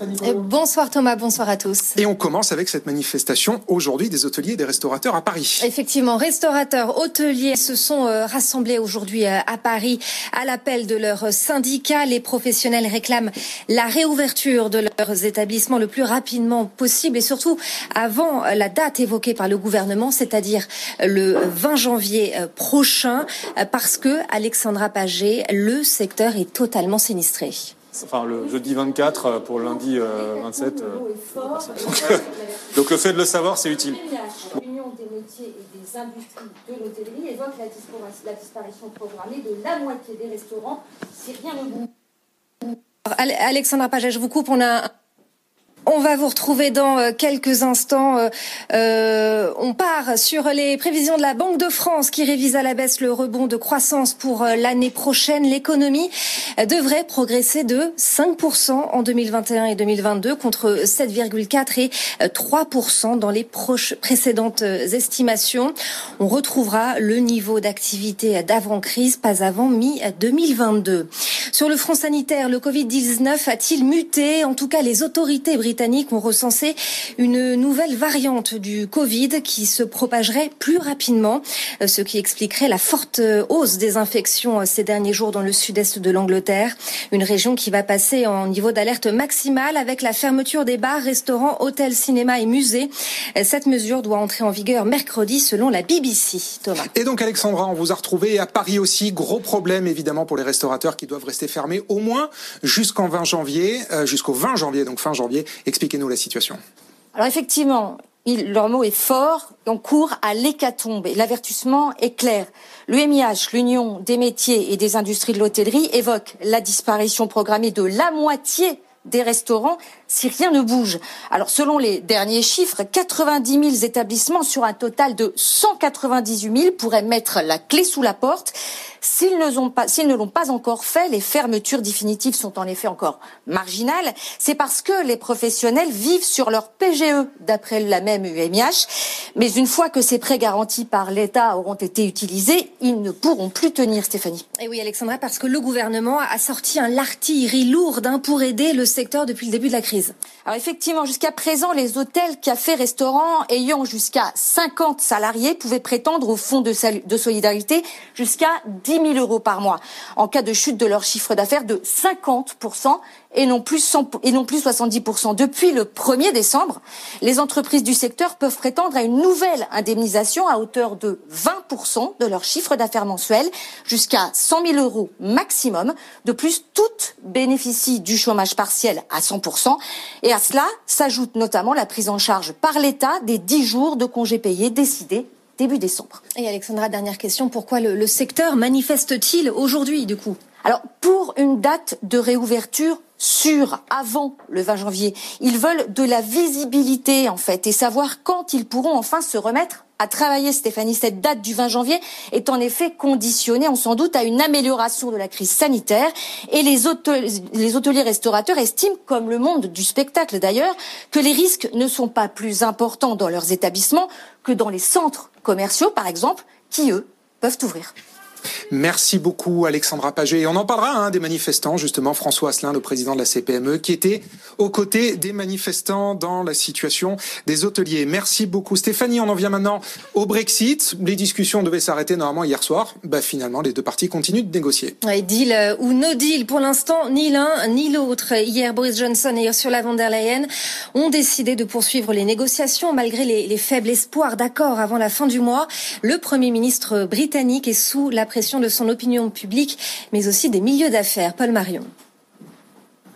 Stéphanie Euh, Bonsoir Thomas, bonsoir à tous. Et on commence avec cette manifestation aujourd'hui des hôteliers et des restaurateurs à Paris. Effectivement, restaurateurs, hôteliers se sont euh, rassemblés aujourd'hui euh, à Paris à l'appel de leurs syndicats. Les professionnels réclament la réouverture de leurs établissements le plus rapidement possible et surtout avant la date évoquée par le gouvernement, c'est-à-dire le 20 janvier prochain, parce que Alexandra Pagé, le secteur est totalement sinistré. Enfin, le jeudi 24 pour lundi euh, 27. euh, Donc le fait de le savoir, c'est utile. L'Union des métiers et des industries de l'hôtellerie évoque la, dispara- la disparition programmée de la moitié des restaurants si rien ne bouge. Ale- Alexandra Pagé, je vous coupe, on a... On va vous retrouver dans euh, quelques instants. Euh, euh, on part sur les prévisions de la Banque de France qui révise à la baisse le rebond de croissance pour l'année prochaine. L'économie devrait progresser de 5% en 2021 et 2022 contre 7,4% et euh, 3% dans les proches précédentes estimations. On retrouvera le niveau d'activité d'avant-crise, pas avant mi-2022. Sur le front sanitaire, le Covid-19 a-t-il muté? En tout cas, les autorités britanniques ont recensé une nouvelle variante du Covid qui se propagerait plus rapidement, euh, ce qui expliquerait la forte euh, hausse des infections euh, ces derniers jours dans le sud-est de l'Angleterre, une région qui va passer en niveau d'alerte maximale avec la fermeture des bars, restaurants, hôtels, cinémas et musées. Cette mesure doit entrer en vigueur mercredi selon la BBC. Thomas. Et donc Alexandra, on vous a retrouvé à Paris aussi. Gros problème évidemment pour les restaurateurs qui doivent rester fermés au moins jusqu'en 20 janvier, euh, jusqu'au 20 janvier, donc fin janvier. Expliquez-nous la situation. Alors effectivement, leur mot est fort, on court à l'hécatombe l'avertissement est clair. L'UMIH, l'Union des métiers et des industries de l'hôtellerie, évoque la disparition programmée de la moitié des restaurants si rien ne bouge. Alors selon les derniers chiffres, 90 000 établissements sur un total de 198 000 pourraient mettre la clé sous la porte. S'ils ne, ont pas, l'ont pas encore fait, les fermetures définitives sont en effet encore marginales. C'est parce que les professionnels vivent sur leur PGE, d'après la même UMIH. Mais une fois que ces prêts garantis par l'État auront été utilisés, ils ne pourront plus tenir, Stéphanie. Et oui, Alexandra, parce que le gouvernement a sorti un l'artillerie lourde hein, pour aider le depuis le début de la crise. Alors effectivement, jusqu'à présent, les hôtels, cafés, restaurants ayant jusqu'à 50 salariés pouvaient prétendre au fonds de, de solidarité jusqu'à 10 000 euros par mois en cas de chute de leur chiffre d'affaires de 50 et non plus 100 et non plus 70 Depuis le 1er décembre, les entreprises du secteur peuvent prétendre à une nouvelle indemnisation à hauteur de 20% de leur chiffre d'affaires mensuel jusqu'à 100 000 euros maximum. De plus, toutes bénéficient du chômage partiel à 100% et à cela s'ajoute notamment la prise en charge par l'État des 10 jours de congés payés décidés début décembre. Et Alexandra, dernière question, pourquoi le, le secteur manifeste-t-il aujourd'hui du coup? Alors, pour une date de réouverture sûre avant le 20 janvier, ils veulent de la visibilité en fait et savoir quand ils pourront enfin se remettre à travailler, Stéphanie. Cette date du 20 janvier est en effet conditionnée, on s'en doute, à une amélioration de la crise sanitaire. Et les, les hôteliers restaurateurs estiment, comme le monde du spectacle d'ailleurs, que les risques ne sont pas plus importants dans leurs établissements que dans les centres commerciaux, par exemple, qui, eux, peuvent ouvrir. Merci beaucoup Alexandra Paget. Et on en parlera hein, des manifestants, justement François Asselin, le président de la CPME, qui était aux côtés des manifestants dans la situation des hôteliers. Merci beaucoup Stéphanie. On en vient maintenant au Brexit. Les discussions devaient s'arrêter normalement hier soir. Bah, finalement, les deux parties continuent de négocier. Ouais, deal euh, ou no deal pour l'instant, ni l'un ni l'autre. Hier, Boris Johnson et Ursula von der Leyen ont décidé de poursuivre les négociations malgré les, les faibles espoirs d'accord avant la fin du mois. Le Premier ministre britannique est sous la de son opinion publique, mais aussi des milieux d'affaires. Paul Marion.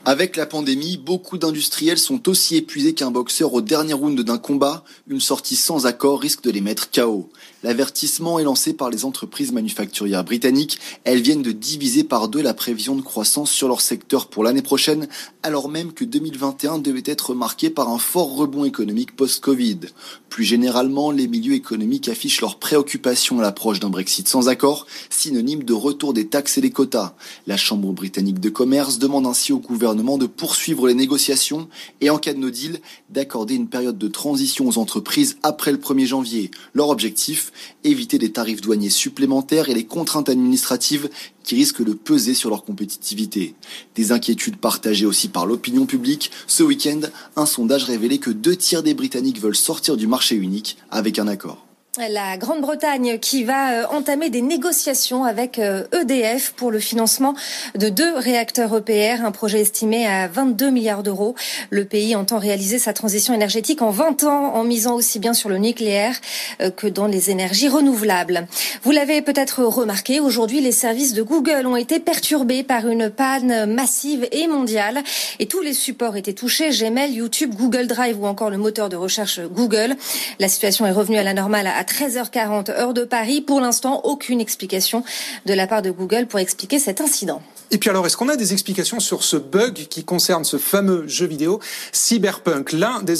Avec la pandémie, beaucoup d'industriels sont aussi épuisés qu'un boxeur au dernier round d'un combat. Une sortie sans accord risque de les mettre KO. L'avertissement est lancé par les entreprises manufacturières britanniques. Elles viennent de diviser par deux la prévision de croissance sur leur secteur pour l'année prochaine, alors même que 2021 devait être marqué par un fort rebond économique post-Covid. Plus généralement, les milieux économiques affichent leur préoccupation à l'approche d'un Brexit sans accord, synonyme de retour des taxes et des quotas. La Chambre britannique de commerce demande ainsi au gouvernement de poursuivre les négociations et, en cas de no deal, d'accorder une période de transition aux entreprises après le 1er janvier. Leur objectif éviter des tarifs douaniers supplémentaires et les contraintes administratives qui risquent de peser sur leur compétitivité. Des inquiétudes partagées aussi par l'opinion publique. Ce week-end, un sondage révélait que deux tiers des Britanniques veulent sortir du marché unique avec un accord. La Grande-Bretagne qui va euh, entamer des négociations avec EDF euh, e pour le financement de deux réacteurs EPR, un projet estimé à 22 milliards d'euros. Le pays entend réaliser sa transition énergétique en 20 ans en misant aussi bien sur le nucléaire euh, que dans les énergies renouvelables. Vous l'avez peut-être remarqué, aujourd'hui les services de Google ont été perturbés par une panne massive et mondiale et tous les supports étaient touchés, Gmail, YouTube, Google Drive ou encore le moteur de recherche Google. La situation est revenue à la normale 13h40 heure de Paris. Pour l'instant, aucune explication de la part de Google pour expliquer cet incident. Et puis alors, est-ce qu'on a des explications sur ce bug qui concerne ce fameux jeu vidéo Cyberpunk, l'un des,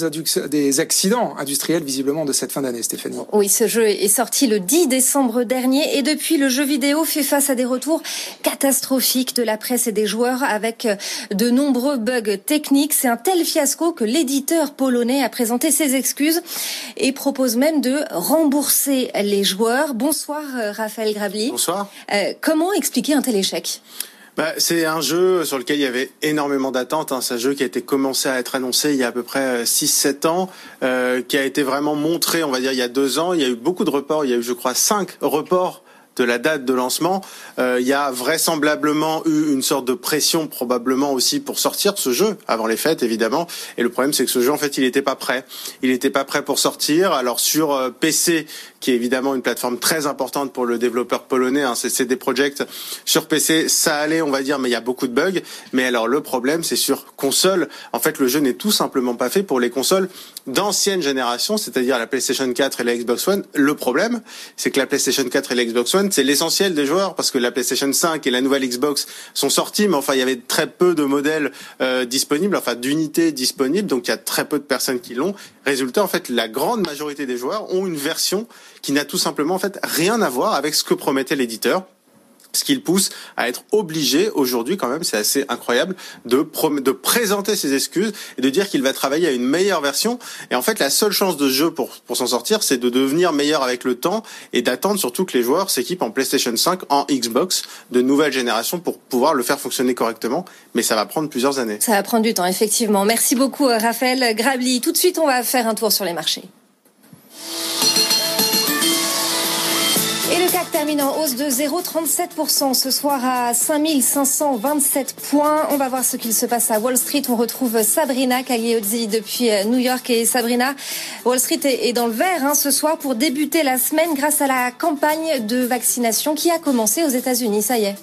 des, accidents industriels visiblement de cette fin d'année, Stéphanie? Oui, ce jeu est sorti le 10 décembre dernier et depuis, le jeu vidéo fait face à des retours catastrophiques de la presse et des joueurs avec de nombreux bugs techniques. C'est un tel fiasco que l'éditeur polonais a présenté ses excuses et propose même de rembourser les joueurs. Bonsoir, Raphaël Grabli. Bonsoir. Euh, comment expliquer un tel échec? Bah, c'est un jeu sur lequel il y avait énormément d'attentes. Hein. C'est un jeu qui a été commencé à être annoncé il y a à peu près 6-7 ans, euh, qui a été vraiment montré, on va dire, il y a deux ans. Il y a eu beaucoup de reports. Il y a eu, je crois, cinq reports de la date de lancement. Euh, il y a vraisemblablement eu une sorte de pression probablement aussi pour sortir de ce jeu avant les fêtes évidemment. Et le problème c'est que ce jeu en fait il n'était pas prêt. Il n'était pas prêt pour sortir. Alors sur euh, PC qui est évidemment une plateforme très importante pour le développeur polonais, hein, c'est CD Projekt. Sur PC ça allait on va dire mais il y a beaucoup de bugs. Mais alors le problème c'est sur console. En fait le jeu n'est tout simplement pas fait pour les consoles d'ancienne génération, c'est-à-dire la PlayStation 4 et la Xbox One. Le problème c'est que la PlayStation 4 et la Xbox One c'est l'essentiel des joueurs parce que la PlayStation 5 et la nouvelle Xbox sont sortis, mais enfin il y avait très peu de modèles euh, disponibles, enfin d'unités disponibles, donc il y a très peu de personnes qui l'ont. Résultat, en fait, la grande majorité des joueurs ont une version qui n'a tout simplement en fait rien à voir avec ce que promettait l'éditeur ce qui le pousse à être obligé aujourd'hui quand même, c'est assez incroyable, de, de présenter ses excuses et de dire qu'il va travailler à une meilleure version. Et en fait, la seule chance de jeu pour, pour s'en sortir, c'est de devenir meilleur avec le temps et d'attendre surtout que les joueurs s'équipent en PlayStation 5, en Xbox de nouvelle génération pour pouvoir le faire fonctionner correctement. Mais ça va prendre plusieurs années. Ça va prendre du temps, effectivement. Merci beaucoup, Raphaël Grabli. Tout de suite, on va faire un tour sur les marchés. Le CAC termine en hausse de 0,37% ce soir à 5527 points. On va voir ce qu'il se passe à Wall Street. On retrouve Sabrina Cagliozzi depuis euh, New York. Et Sabrina, Wall Street est dans le vert hein, ce soir pour débuter la semaine grâce à la campagne de vaccination qui a commencé aux États-Unis. Ça y est.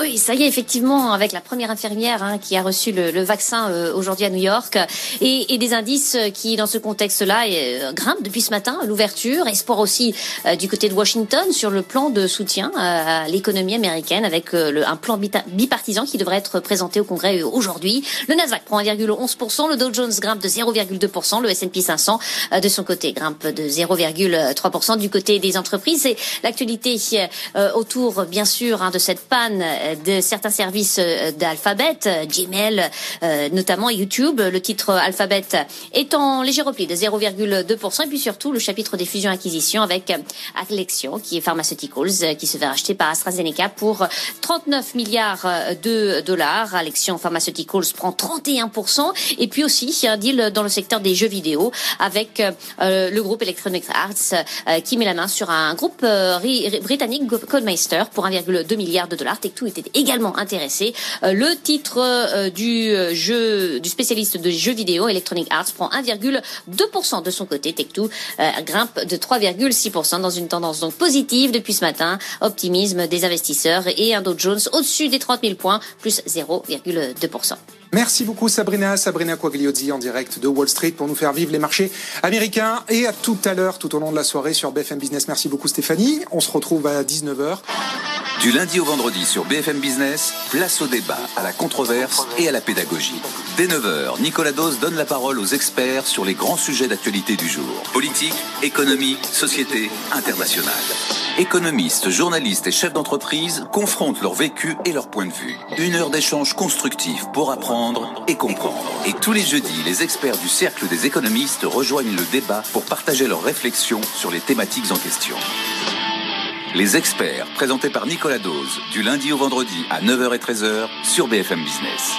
Oui, ça y est, effectivement, avec la première infirmière hein, qui a reçu le, le vaccin euh, aujourd'hui à New York, et, et, des indices qui, dans ce contexte-là, euh, grimpent depuis ce matin, l'ouverture, espoir aussi euh, du côté de Washington sur le plan de soutien à l'économie américaine, avec le, un plan bipartisan qui devrait être présenté au Congrès aujourd'hui. Le Nasdaq prend 1,11%, le Dow Jones grimpe de 0,2%, le S&P 500 de son côté grimpe de 0,3% du côté des entreprises. Et l'actualité autour, bien sûr, hein, de cette panne de certains services d'Alphabet, Gmail, notamment YouTube. Le titre Alphabet est en léger repli de 0,2%. Et puis surtout, le chapitre des fusions-acquisitions avec Alexion, qui est Pharmaceuticals, qui se fait racheter par AstraZeneca pour 39 milliards de dollars. Alexion Pharmaceuticals prend 31%. Et puis aussi, un deal dans le secteur des jeux vidéo avec le groupe Electronic Arts qui met la main sur un groupe euh, britannique, Codemeister, pour 1,2 milliard de dollars. Tech2 était également intéressé. Euh, le titre euh, du jeu, du spécialiste de jeux vidéo, Electronic Arts, prend 1,2% de son côté. Tech2 grimpe de 3,6% dans une tendance donc positive depuis ce matin. Optimisme des investisseurs et un Jones au-dessus des 30 000 points, plus 0,2%. Merci beaucoup Sabrina, Sabrina Quagliozzi en direct de Wall Street pour nous faire vivre les marchés américains et à tout à l'heure tout au long de la soirée sur BFM Business. Merci beaucoup Stéphanie. On se retrouve à 19h. Du lundi au vendredi sur BFM Business, place au débat, à la controverse et à la pédagogie. Dès 9h, Nicolas Dose donne la parole aux experts sur les grands sujets d'actualité du jour. Politique, économie, société, internationale. Économistes, journalistes et chefs d'entreprise confrontent leur vécu et leur point de vue. Une heure d'échange constructif pour apprendre et comprendre. Et tous les jeudis, les experts du Cercle des économistes rejoignent le débat pour partager leurs réflexions sur les thématiques en question. Les experts, présentés par Nicolas Dose, du lundi au vendredi à 9h et 13h sur BFM Business.